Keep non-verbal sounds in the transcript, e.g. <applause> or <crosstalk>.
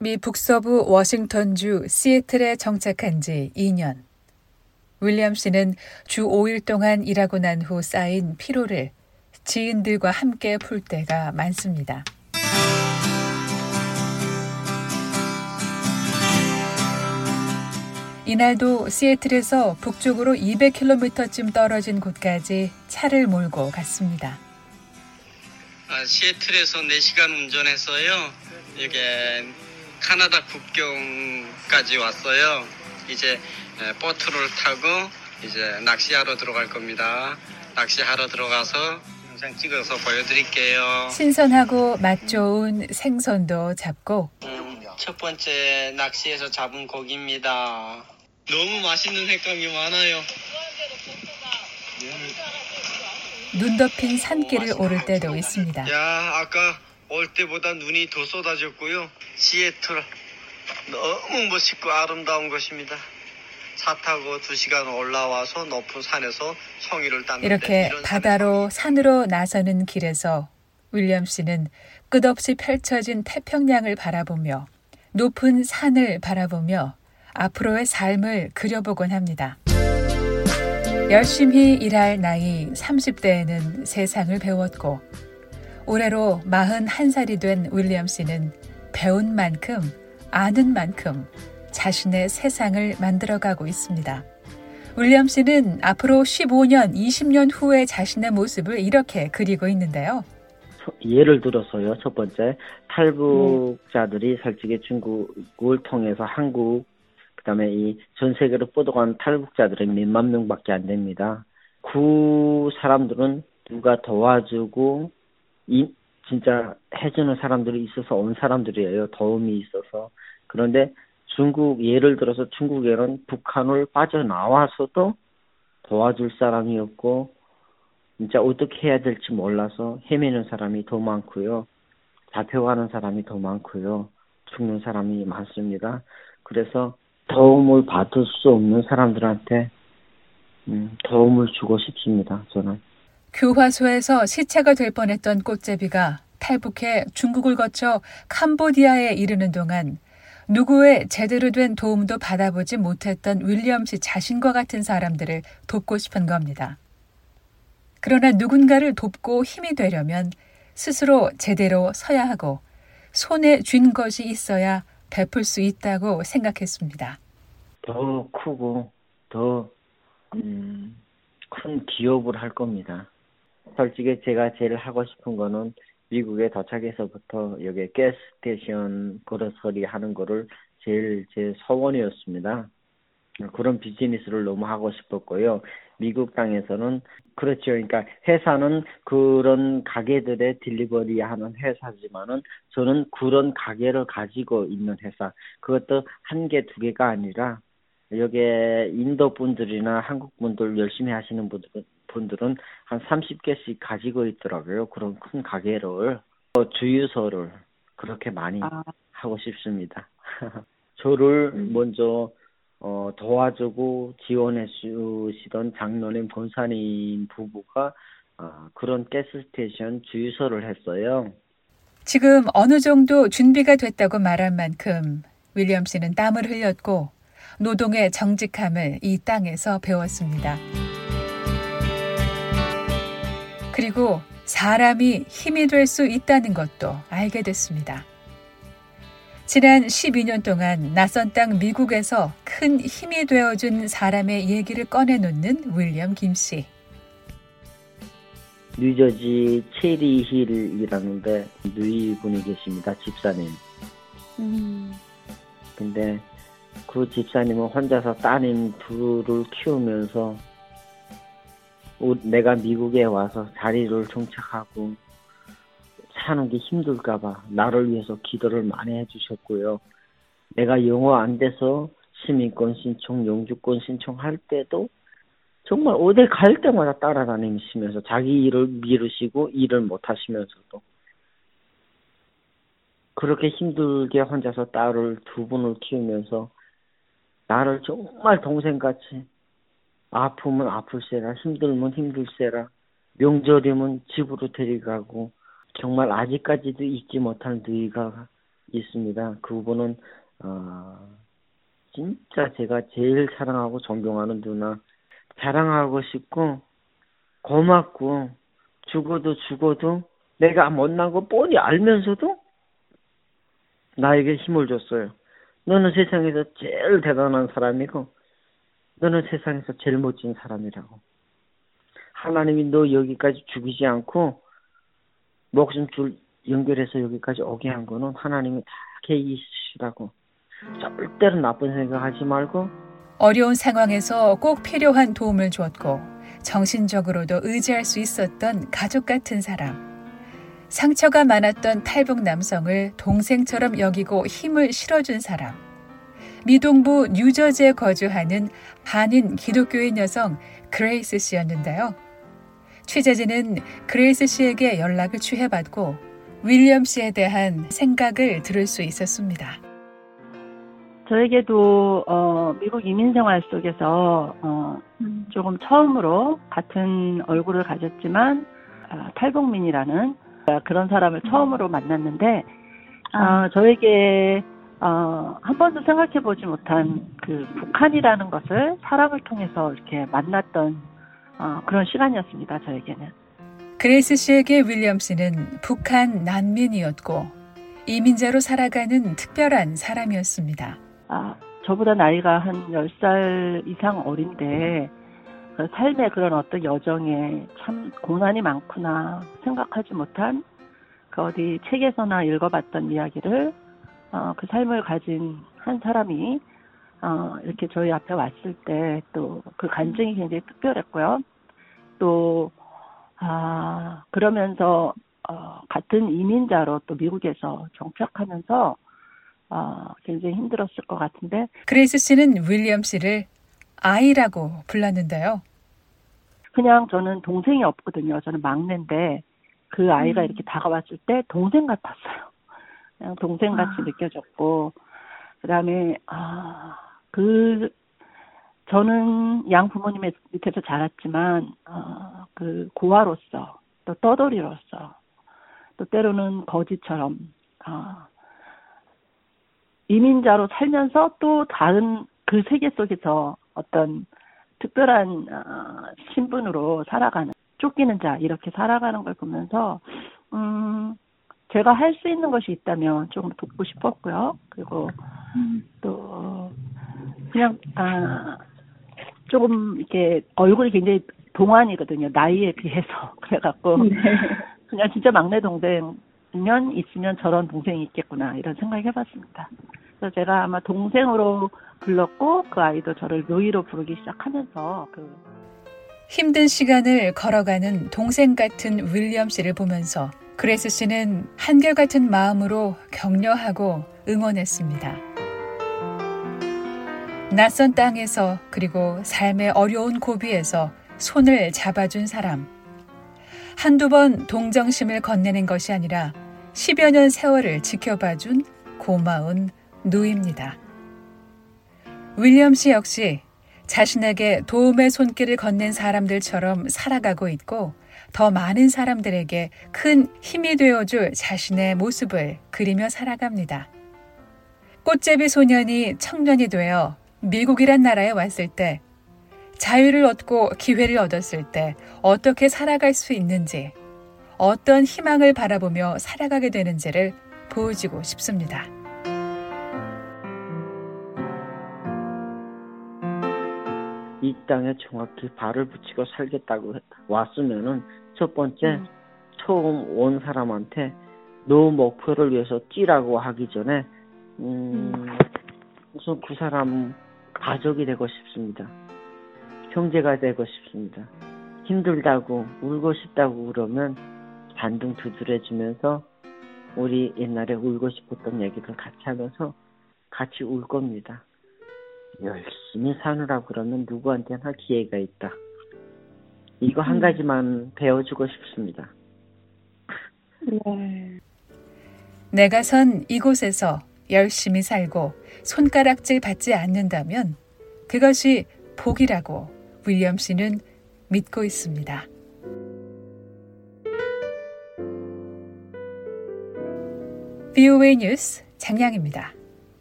미 북서부 워싱턴주 시애틀에 정착한 지 2년. 윌리엄 씨는 주 5일 동안 일하고 난 후 쌓인 피로를 지인들과 함께 풀 때가 많습니다. 이날도 시애틀에서 북쪽으로 200km쯤 떨어진 곳까지 차를 몰고 갔습니다. 아, 시애틀에서 4시간 운전해서요. 이게 카나다 국경까지 왔어요. 이제 보트를 타고 이제 낚시하러 들어갈 겁니다. 낚시하러 들어가서 영상 찍어서 보여드릴게요. 신선하고 맛 좋은 생선도 잡고 음, 첫 번째 낚시에서 잡은 고기입니다. 너무 맛있는 색감이 많아요. 눈 덮인 산길을 오를 때도 있습니다. 야, 아까 올 때보다 눈이 더 쏟아졌고요. 시애틀 너무 멋있고 아름다운 곳입니다. 차 타고 두 시간 올라와서 높은 산에서 송이를 땄는데 이렇게 바다로 산으로 나서는 길에서 윌리엄 씨는 끝없이 펼쳐진 태평양을 바라보며 높은 산을 바라보며 앞으로의 삶을 그려보곤 합니다. 열심히 일할 나이 30대에는 세상을 배웠고 올해로 41살이 된 윌리엄 씨는 배운 만큼 아는 만큼 자신의 세상을 만들어가고 있습니다. 윌리엄 씨는 앞으로 15년, 20년 후의 자신의 모습을 이렇게 그리고 있는데요. 예를 들어서요. 첫 번째 탈북자들이 솔직히 중국을 통해서 한국 그다음에 이 전 세계로 뻗어간 탈북자들이 몇만 명밖에 안 됩니다. 그 사람들은 누가 도와주고 이 진짜 해주는 사람들이 있어서 온 사람들이에요. 도움이 있어서 그런데 중국 예를 들어서 중국에는 북한을 빠져나와서도 도와줄 사람이 없고 진짜 어떻게 해야 될지 몰라서 헤매는 사람이 더 많고요. 잡혀가는 사람이 더 많고요. 죽는 사람이 많습니다. 그래서 도움을 받을 수 없는 사람들한테 음, 도움을 주고 싶습니다. 저는. 교화소에서 시체가 될 뻔했던 꽃제비가 탈북해 중국을 거쳐 캄보디아에 이르는 동안 누구의 제대로 된 도움도 받아보지 못했던 윌리엄 씨 자신과 같은 사람들을 돕고 싶은 겁니다. 그러나 누군가를 돕고 힘이 되려면 스스로 제대로 서야 하고 손에 쥔 것이 있어야 베풀 수 있다고 생각했습니다. 더 크고 더, 음, 큰 기업을 할 겁니다. 솔직히 제가 제일 하고 싶은 거는 미국에 도착해서부터 여기 gas station grocery 하는 거를 제일 제 소원이었습니다. 그런 비즈니스를 너무 하고 싶었고요. 미국 땅에서는 그렇죠. 그러니까 회사는 그런 가게들의 딜리버리 하는 회사지만은 저는 그런 가게를 가지고 있는 회사. 그것도 한 개, 두 개가 아니라 여기에 인도 분들이나 한국 분들 열심히 하시는 분들은 분들은 한 30개씩 가지고 있더라고요. 그런 큰 가게를 주유소를 그렇게 많이 아. 하고 싶습니다. <laughs> 저를 음. 먼저 어, 도와주고 지원해 주시던 장로님 본사님 부부가 어, 그런 가스스테이션 주유소를 했어요. 지금 어느 정도 준비가 됐다고 말한 만큼 윌리엄 씨는 땀을 흘렸고 노동의 정직함을 이 땅에서 배웠습니다. 그리고 사람이 힘이 될 수 있다는 것도 알게 됐습니다. 지난 12년 동안 낯선 땅 미국에서 큰 힘이 되어준 사람의 얘기를 꺼내놓는 윌리엄 김 씨. 뉴저지 체리힐이라는데 누이 분이 계십니다. 집사님. 음. 근데 그 집사님은 혼자서 따님 둘을 키우면서 내가 미국에 와서 자리를 정착하고 사는 게 힘들까봐 나를 위해서 기도를 많이 해주셨고요. 내가 영어 안 돼서 시민권 신청, 영주권 신청할 때도 정말 어디 갈 때마다 따라다니시면서 자기 일을 미루시고 일을 못 하시면서도 그렇게 힘들게 혼자서 딸을 두 분을 키우면서 나를 정말 동생같이 아프면 아플세라 힘들면 힘들세라 명절이면 집으로 데려가고 정말 아직까지도 잊지 못할 너희가 있습니다. 그분은 어, 진짜 제가 제일 사랑하고 존경하는 누나 자랑하고 싶고 고맙고 죽어도 죽어도 내가 못난 거 뻔히 알면서도 나에게 힘을 줬어요. 너는 세상에서 제일 대단한 사람이고 너는 세상에서 제일 멋진 사람이라고. 하나님이 너 여기까지 죽이지 않고 목숨 줄 연결해서 여기까지 오게 한 거는 하나님이 다 계획이시라고. 절대로 나쁜 생각하지 말고 어려운 상황에서 꼭 필요한 도움을 주었고 정신적으로도 의지할 수 있었던 가족 같은 사람. 상처가 많았던 탈북 남성을 동생처럼 여기고 힘을 실어준 사람. 미동부 뉴저지에 거주하는 한인 기독교인 여성 그레이스 씨였는데요. 취재진은 그레이스 씨에게 연락을 취해봤고 윌리엄 씨에 대한 생각을 들을 수 있었습니다. 저에게도 어, 미국 이민 생활 속에서 어, 음. 조금 처음으로 같은 얼굴을 가졌지만 어, 탈북민이라는 그런 사람을 음. 처음으로 만났는데 아. 어, 저에게 어, 한 번도 생각해 보지 못한 그 북한이라는 것을 사람을 통해서 이렇게 만났던 어, 그런 시간이었습니다. 저에게는. 그레이스 씨에게 윌리엄 씨는 북한 난민이었고 이민자로 살아가는 특별한 사람이었습니다. 아, 저보다 나이가 한 10살 이상 어린데 그 삶의 그런 어떤 여정에 참 고난이 많구나 생각하지 못한 그 어디 책에서나 읽어봤던 이야기를 어, 그 삶을 가진 한 사람이 어, 이렇게 저희 앞에 왔을 때 또 그 간증이 굉장히 특별했고요. 또, 아, 그러면서, 어, 같은 이민자로 또 미국에서 정착하면서 어, 굉장히 힘들었을 것 같은데. 그레이스 씨는 윌리엄 씨를 아이라고 불렀는데요. 그냥 저는 동생이 없거든요. 저는 막내인데 그 아이가 음. 이렇게 다가왔을 때 동생 같았어요. 그냥 동생 같이 아. 느껴졌고 그다음에 아그 저는 양 부모님의 밑에서 자랐지만 어, 그 고아로서 또 떠돌이로서 또 때로는 거지처럼 어, 이민자로 살면서 또 다른 그 세계 속에서 어떤 특별한 어, 신분으로 살아가는 쫓기는 자 이렇게 살아가는 걸 보면서 음 제가 할 수 있는 것이 있다면 조금 돕고 싶었고요. 그리고 음. 또 그냥 아 조금 이렇게 얼굴이 굉장히 동안이거든요. 나이에 비해서 <laughs> 그래갖고 네. 그냥 진짜 막내 동생이면 있으면 저런 동생이 있겠구나 이런 생각 해봤습니다. 그래서 제가 아마 동생으로 불렀고 그 아이도 저를 노이로 부르기 시작하면서 그 힘든 시간을 걸어가는 동생 같은 윌리엄 씨를 보면서 그레스 씨는 한결같은 마음으로 격려하고 응원했습니다. 낯선 땅에서 그리고 삶의 어려운 고비에서 손을 잡아준 사람. 한두 번 동정심을 건네는 것이 아니라 10여 년 세월을 지켜봐준 고마운 누입니다. 윌리엄 씨 역시 자신에게 도움의 손길을 건넨 사람들처럼 살아가고 있고 더 많은 사람들에게 큰 힘이 되어줄 자신의 모습을 그리며 살아갑니다. 꽃제비 소년이 청년이 되어 미국이란 나라에 왔을 때 자유를 얻고 기회를 얻었을 때 어떻게 살아갈 수 있는지 어떤 희망을 바라보며 살아가게 되는지를 보여주고 싶습니다. 이 땅에 정확히 발을 붙이고 살겠다고 왔으면은 첫 번째 음. 처음 온 사람한테 너 목표를 위해서 뛰라고 하기 전에 음, 음. 우선 그 사람 가족이 되고 싶습니다. 형제가 되고 싶습니다. 힘들다고 울고 싶다고 그러면 반등 두드려주면서 우리 옛날에 울고 싶었던 얘기를 같이 하면서 같이 울 겁니다. 열심히 사느라 그러면 누구한테나 기회가 있다. 이거 한 음. 가지만 배워주고 싶습니다. 네. 내가 선 이곳에서 열심히 살고 손가락질 받지 않는다면 그것이 복이라고 윌리엄 씨는 믿고 있습니다. VOA 뉴스 장량입니다.